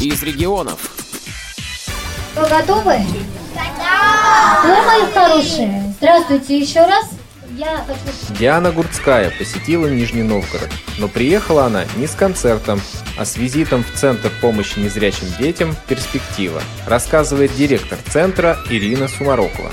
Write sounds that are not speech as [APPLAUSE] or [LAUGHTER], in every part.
из регионов. Вы готовы? Да! Вы, мои хорошие, здравствуйте еще раз. Я хочу... Диана Гурцкая посетила Нижний Новгород, но приехала она не с концертом, а с визитом в Центр помощи незрячим детям «Перспектива», рассказывает директор центра Ирина Сумарокова.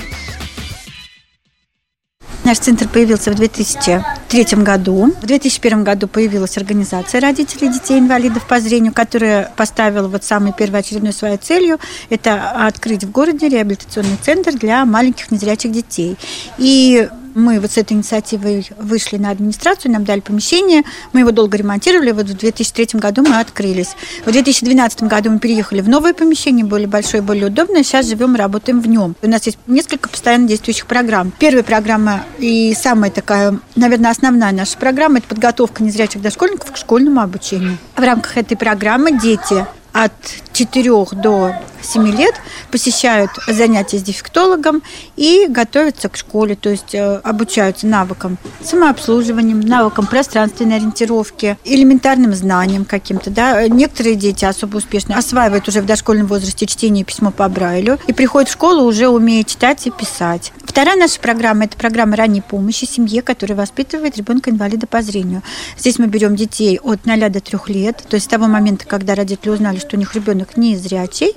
Наш центр появился в 2003 году. В 2001 году появилась организация родителей детей-инвалидов по зрению, которая поставила вот самой первоочередной своей целью – это открыть в городе реабилитационный центр для маленьких незрячих детей. И мы вот с этой инициативой вышли на администрацию, нам дали помещение, мы его долго ремонтировали, вот в 2003 году мы открылись. В 2012 году мы переехали в новое помещение, более большое, более удобное, сейчас живем работаем в нем. У нас есть несколько постоянно действующих программ. Первая программа и самая такая, наверное, основная наша программа – это подготовка незрячих дошкольников к школьному обучению. В рамках этой программы дети от 4 до 7 лет посещают занятия с дефектологом и готовятся к школе, то есть э, обучаются навыкам самообслуживанием, навыкам пространственной ориентировки, элементарным знаниям каким-то. Да. Некоторые дети особо успешно осваивают уже в дошкольном возрасте чтение и письмо по Брайлю и приходят в школу уже умея читать и писать. Вторая наша программа – это программа ранней помощи семье, которая воспитывает ребенка-инвалида по зрению. Здесь мы берем детей от 0 до 3 лет, то есть с того момента, когда родители узнали, что у них ребенок не зрячий,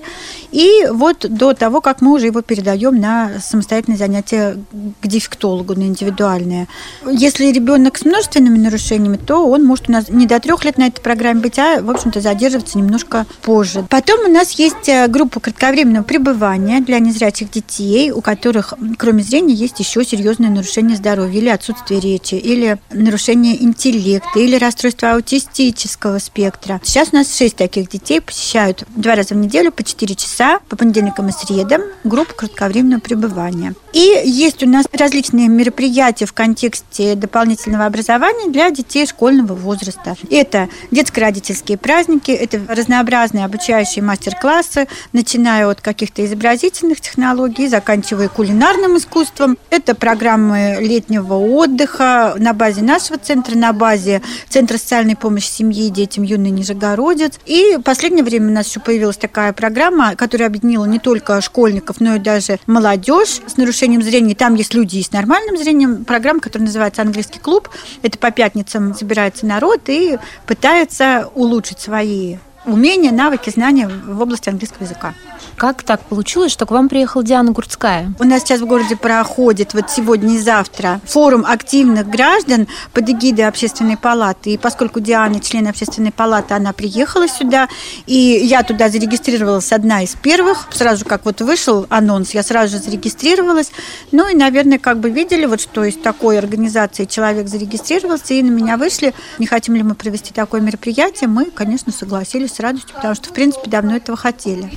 и вот до того, как мы уже его передаем на самостоятельное занятие к дефектологу, на индивидуальное. Если ребенок с множественными нарушениями, то он может у нас не до трех лет на этой программе быть, а, в общем-то, задерживаться немножко позже. Потом у нас есть э, группа кратковременного пребывания для незрячих детей, у которых, кроме зрения, есть еще серьезное нарушение здоровья или отсутствие речи, или нарушение интеллекта, или расстройство аутистического спектра. Сейчас у нас шесть таких детей посещают два раза в неделю по 4 часа по понедельникам и средам группу кратковременного пребывания. И есть у нас различные мероприятия в контексте дополнительного образования для детей школьного возраста. Это детско-родительские праздники, это разнообразные обучающие мастер-классы, начиная от каких-то изобразительных технологий, заканчивая кулинарным искусством. Это программы летнего отдыха на базе нашего центра, на базе Центра социальной помощи семье и детям юный Нижегородец. И последнее время у нас еще появилась такая программа, которая объединила не только школьников, но и даже молодежь с нарушением зрения. Там есть люди и с нормальным зрением. Программа, которая называется «Английский клуб». Это по пятницам собирается народ и пытается улучшить свои умения, навыки, знания в области английского языка. Как так получилось, что к вам приехала Диана Гурцкая? У нас сейчас в городе проходит вот сегодня и завтра форум активных граждан под эгидой общественной палаты. И поскольку Диана член общественной палаты, она приехала сюда, и я туда зарегистрировалась одна из первых. Сразу как вот вышел анонс, я сразу же зарегистрировалась. Ну и, наверное, как бы видели, вот что из такой организации человек зарегистрировался, и на меня вышли. Не хотим ли мы провести такое мероприятие? Мы, конечно, согласились с радостью, потому что, в принципе, давно этого хотели.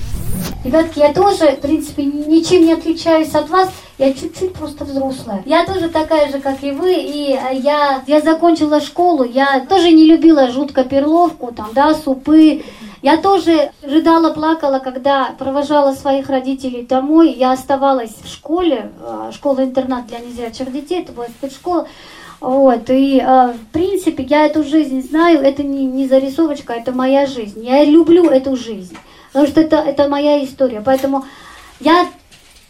Ребятки, я тоже, в принципе, ничем не отличаюсь от вас. Я чуть-чуть просто взрослая. Я тоже такая же, как и вы. И э, я, я закончила школу. Я тоже не любила жутко перловку, там, да, супы. Я тоже рыдала, плакала, когда провожала своих родителей домой. Я оставалась в школе, э, школа-интернат для незрячих детей, это была спецшкола. Вот, и э, в принципе я эту жизнь знаю, это не, не зарисовочка, это моя жизнь. Я люблю эту жизнь. Потому что это, это моя история. Поэтому я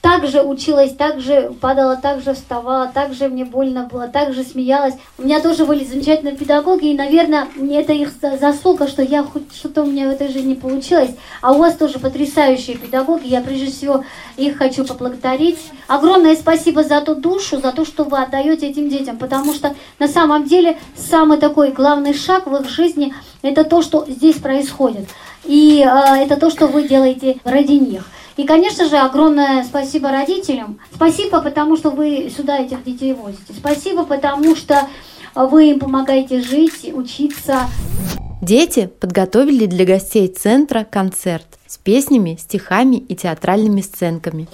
также училась, также падала, также вставала, также мне больно было, также смеялась. У меня тоже были замечательные педагоги, и, наверное, это их заслуга, что я хоть что-то у меня в этой жизни получилось. А у вас тоже потрясающие педагоги, я прежде всего их хочу поблагодарить. Огромное спасибо за ту душу, за то, что вы отдаете этим детям, потому что на самом деле самый такой главный шаг в их жизни – это то, что здесь происходит. И э, это то, что вы делаете ради них. И, конечно же, огромное спасибо родителям. Спасибо, потому что вы сюда этих детей возите. Спасибо, потому что вы им помогаете жить, учиться. Дети подготовили для гостей центра концерт с песнями, стихами и театральными сценками.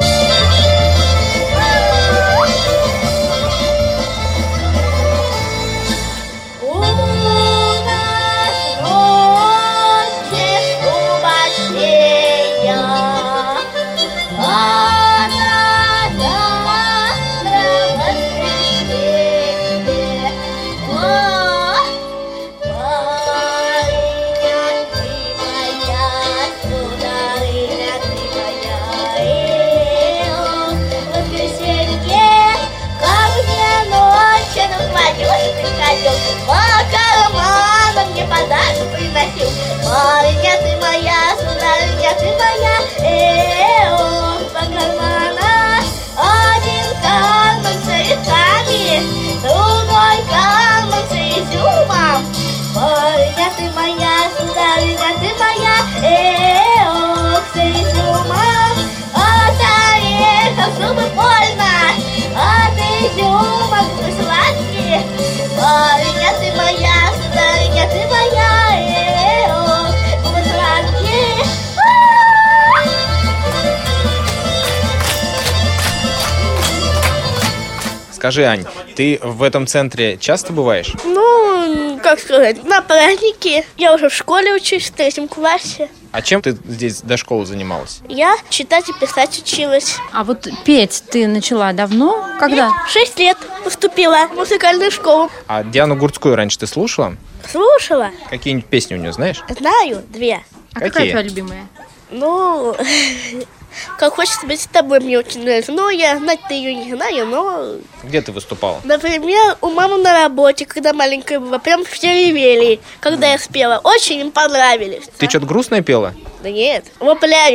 Скажи, Ань, ты в этом центре часто бываешь? Ну, как сказать, на праздники. Я уже в школе учусь, в третьем классе. А чем ты здесь до школы занималась? Я читать и писать училась. А вот петь ты начала давно? Когда? Шесть лет поступила в музыкальную школу. А Диану Гурцкую раньше ты слушала? Слушала. Какие-нибудь песни у нее знаешь? Знаю две. А Какие? какая твоя любимая? Ну, [LAUGHS] как хочется быть с тобой, мне очень нравится. Но я знать-то ее не знаю, но... Где ты выступала? Например, у мамы на работе, когда маленькая была, прям все ревели, когда я спела. Очень им понравились. Ты что-то грустное пела? Да нет, вопля.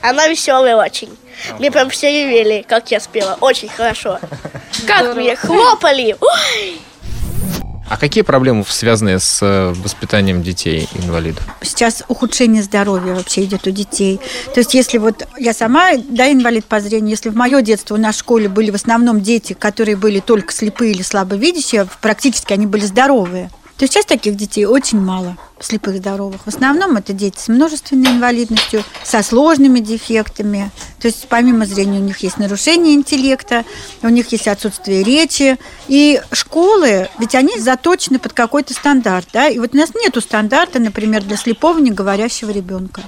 Она веселая очень. Мне прям все ревели, как я спела. Очень хорошо. Как мне хлопали. Ой! А какие проблемы связаны с э, воспитанием детей инвалидов? Сейчас ухудшение здоровья вообще идет у детей. То есть если вот я сама, да, инвалид по зрению, если в мое детство в школе были в основном дети, которые были только слепые или слабовидящие, практически они были здоровые. То сейчас таких детей очень мало, слепых здоровых. В основном это дети с множественной инвалидностью, со сложными дефектами. То есть помимо зрения у них есть нарушение интеллекта, у них есть отсутствие речи. И школы, ведь они заточены под какой-то стандарт. Да? И вот у нас нету стандарта, например, для слепого неговорящего ребенка.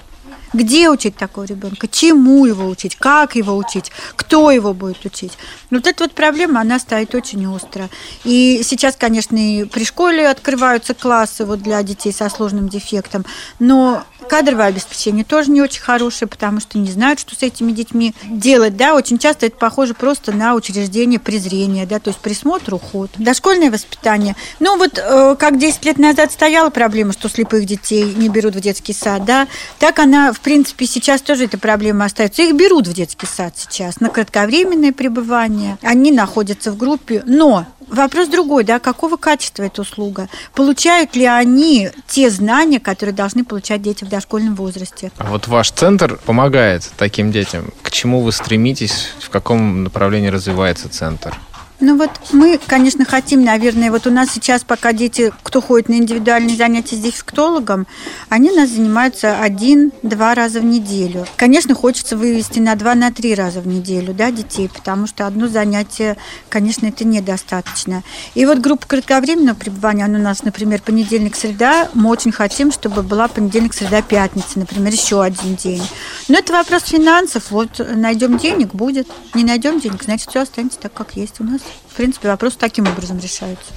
Где учить такого ребенка? Чему его учить? Как его учить? Кто его будет учить? Вот эта вот проблема, она стоит очень остро. И сейчас, конечно, и при школе открываются классы вот для детей со сложным дефектом, но кадровое обеспечение тоже не очень хорошее, потому что не знают, что с этими детьми делать. Да? Очень часто это похоже просто на учреждение презрения, да? то есть присмотр, уход. Дошкольное воспитание. Ну вот э, как 10 лет назад стояла проблема, что слепых детей не берут в детский сад, да, так она, в принципе, сейчас тоже эта проблема остается. Их берут в детский сад сейчас на кратковременное пребывание. Они находятся в группе, но Вопрос другой, да, какого качества эта услуга? Получают ли они те знания, которые должны получать дети в дошкольном возрасте? А вот ваш центр помогает таким детям. К чему вы стремитесь? В каком направлении развивается центр? Ну вот мы, конечно, хотим, наверное, вот у нас сейчас пока дети, кто ходит на индивидуальные занятия с дефектологом, они нас занимаются один-два раза в неделю. Конечно, хочется вывести на два, на три раза в неделю, да, детей, потому что одно занятие, конечно, это недостаточно. И вот группа кратковременного пребывания, она у нас, например, понедельник-среда, мы очень хотим, чтобы была понедельник-среда-пятница, например, еще один день. Но это вопрос финансов, вот найдем денег, будет. Не найдем денег, значит, все останется так, как есть у нас. В принципе, вопрос таким образом решается.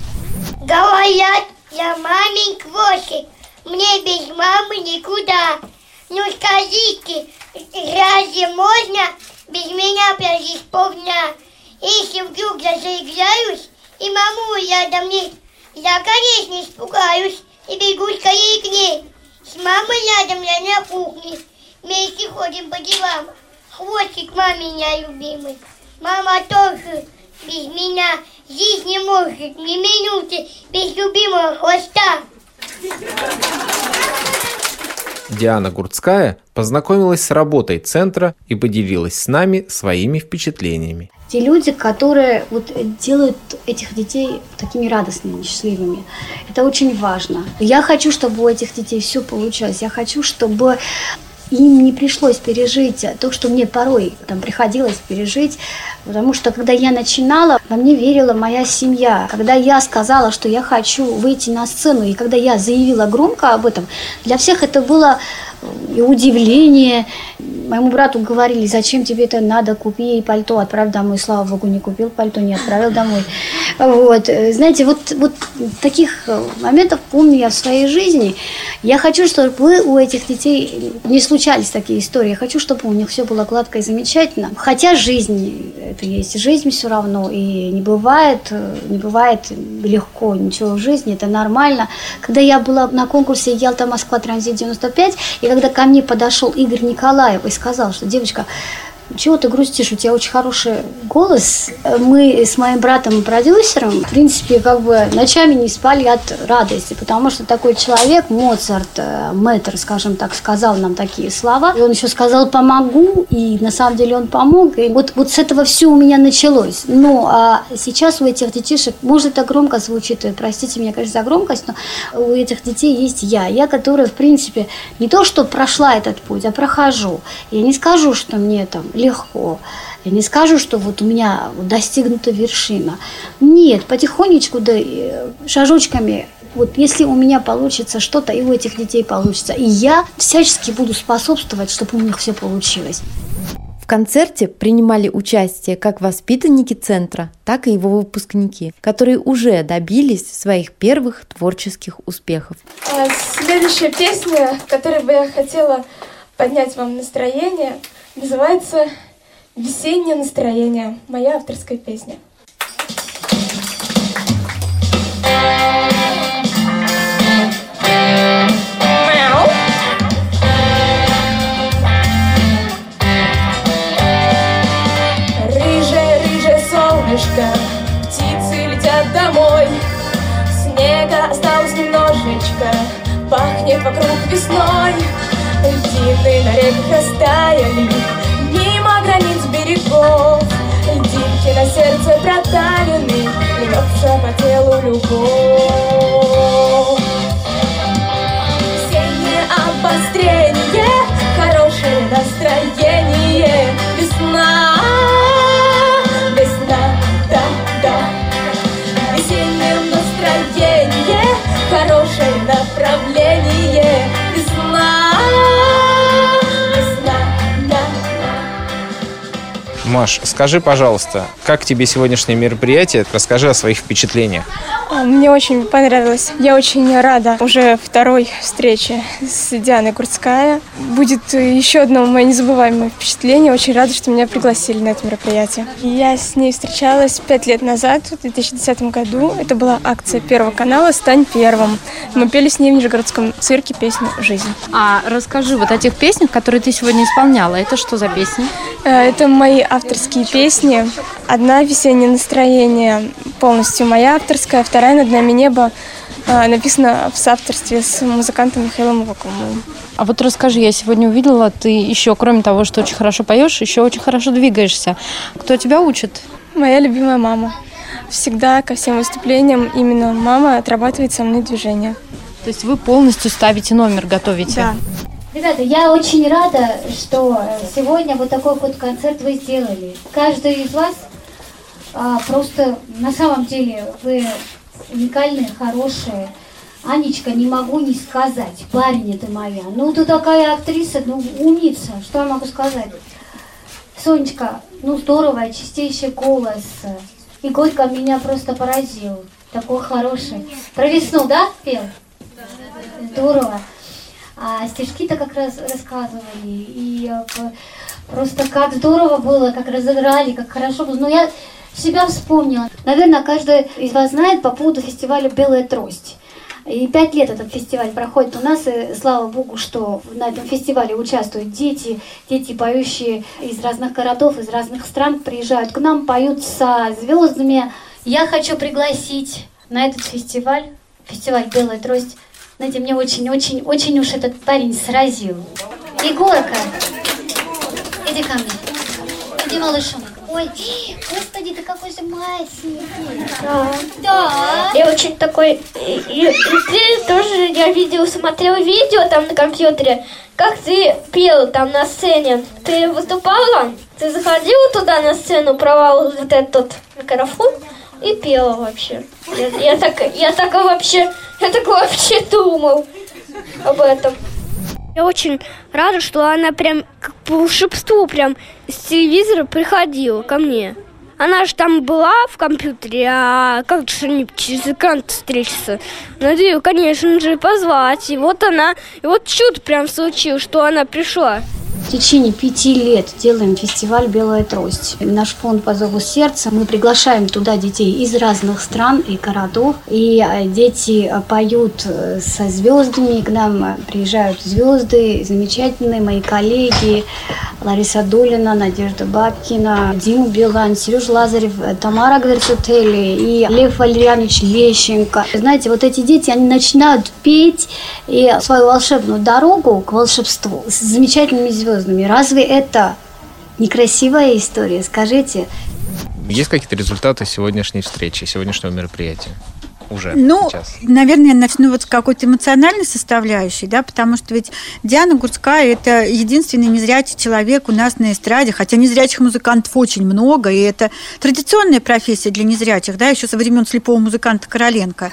Говорят, я мамин хвостик, мне без мамы никуда. Ну скажите, разве можно без меня прожить полдня? Если вдруг я заиграюсь, и маму рядом нет, я, конечно, испугаюсь и бегу скорее к ней. С мамой рядом я на кухне, вместе ходим по делам. Хвостик маминя любимый. Мама тоже без меня жить не может ни минуты без любимого хвоста. Диана Гурцкая познакомилась с работой центра и поделилась с нами своими впечатлениями. Те люди, которые вот делают этих детей такими радостными, счастливыми. Это очень важно. Я хочу, чтобы у этих детей все получалось. Я хочу, чтобы им не пришлось пережить то, что мне порой там приходилось пережить, потому что когда я начинала, во мне верила моя семья. Когда я сказала, что я хочу выйти на сцену, и когда я заявила громко об этом, для всех это было и удивление. Моему брату говорили, зачем тебе это надо, купи ей пальто, отправь домой. Слава богу, не купил пальто, не отправил домой. Вот. Знаете, вот, вот таких моментов помню я в своей жизни. Я хочу, чтобы у этих детей не случались такие истории. Я хочу, чтобы у них все было гладко и замечательно. Хотя жизнь это есть жизнь все равно, и не бывает, не бывает легко ничего в жизни, это нормально. Когда я была на конкурсе Ялта-Москва Транзит 95, и когда ко мне подошел Игорь Николаев и сказал, что девочка, чего ты грустишь? У тебя очень хороший голос. Мы с моим братом и продюсером, в принципе, как бы ночами не спали от радости, потому что такой человек, Моцарт, э, мэтр, скажем так, сказал нам такие слова. И он еще сказал «помогу», и на самом деле он помог. И вот, вот с этого все у меня началось. Ну, а сейчас у этих детишек, может, это громко звучит, простите меня, конечно, за громкость, но у этих детей есть я. Я, которая, в принципе, не то, что прошла этот путь, а прохожу. Я не скажу, что мне там легко. Я не скажу, что вот у меня достигнута вершина. Нет, потихонечку, да, шажочками вот если у меня получится что-то, и у этих детей получится. И я всячески буду способствовать, чтобы у них все получилось. В концерте принимали участие как воспитанники центра, так и его выпускники, которые уже добились своих первых творческих успехов. А следующая песня, которой бы я хотела поднять вам настроение, называется «Весеннее настроение», моя авторская песня. Солнышко, птицы летят домой, Снега осталось немножечко, пахнет вокруг весной. Льдины на реках растаяли, мимо границ берегов. Льдинки на сердце проталены, льется по телу любовь. Весеннее обострение, хорошее настроение, весна, Маш, скажи, пожалуйста, как тебе сегодняшнее мероприятие? Расскажи о своих впечатлениях. Мне очень понравилось. Я очень рада уже второй встрече с Дианой Гурцкая. Будет еще одно мое незабываемое впечатление. Очень рада, что меня пригласили на это мероприятие. Я с ней встречалась пять лет назад, в 2010 году. Это была акция Первого канала «Стань первым». Мы пели с ней в Нижегородском цирке песню «Жизнь». А расскажи вот о тех песнях, которые ты сегодня исполняла. Это что за песни? Э, Это мои авторские песни. Одна «Весеннее настроение» полностью моя авторская, вторая «Над нами небо» э, написана в соавторстве с музыкантом Михаилом Вакумовым. А вот расскажи, я сегодня увидела, ты еще, кроме того, что очень хорошо поешь, еще очень хорошо двигаешься. Кто тебя учит? Моя любимая мама. Всегда ко всем выступлениям именно мама отрабатывает со мной движение. То есть вы полностью ставите номер, готовите? Да. Ребята, я очень рада, что сегодня вот такой вот концерт вы сделали. Каждый из вас а, просто на самом деле вы уникальные, хорошие. Анечка, не могу не сказать, парень ты моя. Ну, ты такая актриса, ну, умница, что я могу сказать? Сонечка, ну, здорово, чистейший голос. И Горько меня просто поразил. Такой хороший. Про весну, да, пел? Здорово. А стишки-то как раз рассказывали. И э, просто как здорово было, как разыграли, как хорошо было. Но я себя вспомнила. Наверное, каждый из вас знает по поводу фестиваля «Белая трость». И пять лет этот фестиваль проходит у нас, и слава богу, что на этом фестивале участвуют дети, дети, поющие из разных городов, из разных стран, приезжают к нам, поют со звездами. Я хочу пригласить на этот фестиваль, фестиваль «Белая трость», знаете, мне очень-очень-очень уж этот парень сразил. Егорка, иди ко мне. Иди, малышонок. Ой, господи, ты какой же маленький. Да. Да. Я очень такой... И, и- ты тоже, я видео, смотрел видео там на компьютере, как ты пел там на сцене. Ты выступала? Ты заходила туда на сцену, провал вот этот микрофон и пела вообще. Я, я так, я так вообще, я так вообще думал об этом. Я очень рада, что она прям как по волшебству прям с телевизора приходила ко мне. Она же там была в компьютере, а как же они через экран встретиться? Надо ее, конечно же, позвать. И вот она, и вот чудо прям случилось, что она пришла. В течение пяти лет делаем фестиваль «Белая трость». Наш фонд «По зову сердца». Мы приглашаем туда детей из разных стран и городов. И э, дети поют э, со звездами. К нам приезжают звезды, замечательные мои коллеги. Лариса Долина, Надежда Бабкина, Дима Билан, Сережа Лазарев, Тамара Гверцутели и Лев Валерьянович Лещенко. Знаете, вот эти дети, они начинают петь и свою волшебную дорогу к волшебству с замечательными звездами. Разве это некрасивая история? Скажите. Есть какие-то результаты сегодняшней встречи, сегодняшнего мероприятия? уже ну, сейчас? наверное, я начну вот с какой-то эмоциональной составляющей, да, потому что ведь Диана Гурцкая – это единственный незрячий человек у нас на эстраде, хотя незрячих музыкантов очень много, и это традиционная профессия для незрячих, да, еще со времен слепого музыканта Короленко.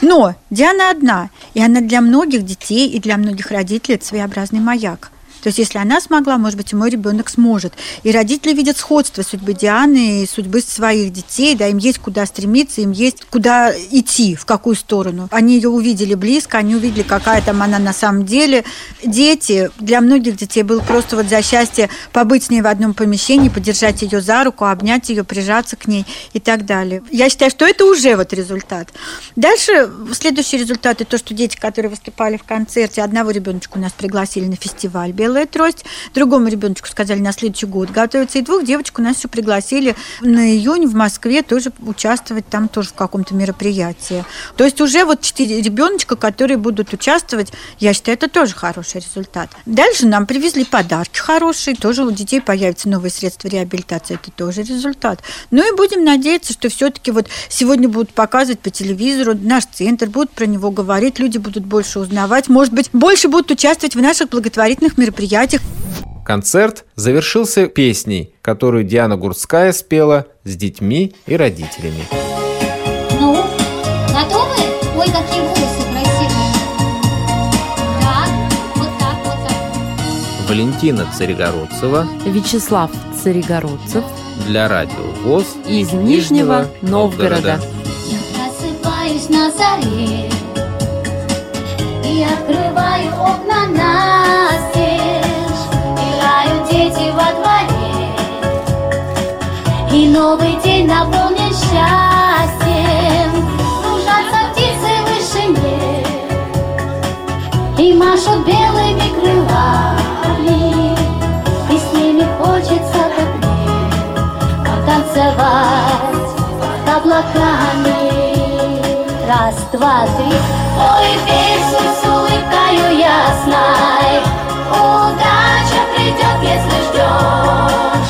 Но Диана одна, и она для многих детей и для многих родителей – это своеобразный маяк. То есть, если она смогла, может быть, и мой ребенок сможет. И родители видят сходство судьбы Дианы и судьбы своих детей, да, им есть куда стремиться, им есть куда идти, в какую сторону. Они ее увидели близко, они увидели, какая там она на самом деле. Дети, для многих детей было просто вот за счастье побыть с ней в одном помещении, подержать ее за руку, обнять ее, прижаться к ней и так далее. Я считаю, что это уже вот результат. Дальше следующий результат – это то, что дети, которые выступали в концерте, одного ребеночка у нас пригласили на фестиваль «Белый белая трость. Другому ребеночку сказали на следующий год готовиться. И двух девочек у нас еще пригласили на июнь в Москве тоже участвовать там тоже в каком-то мероприятии. То есть уже вот четыре ребеночка, которые будут участвовать, я считаю, это тоже хороший результат. Дальше нам привезли подарки хорошие, тоже у детей появятся новые средства реабилитации, это тоже результат. Ну и будем надеяться, что все-таки вот сегодня будут показывать по телевизору наш центр, будут про него говорить, люди будут больше узнавать, может быть, больше будут участвовать в наших благотворительных мероприятиях мероприятиях. Концерт завершился песней, которую Диана Гурская спела с детьми и родителями. Ну, готовы? Ой, какие волосы красивые. Так, вот так, вот так. Валентина Царегородцева, Вячеслав Царегородцев для радио ВОЗ из Нижнего Новгорода. Я просыпаюсь на заре и открываю окна настежь, И новый день наполнен счастьем. Кружатся птицы в вышине И машут белыми крылами. И с ними хочется так мне Потанцевать под облаками. Раз, два, три. Ой, песню улыбкою ясной Удача придет, если ждешь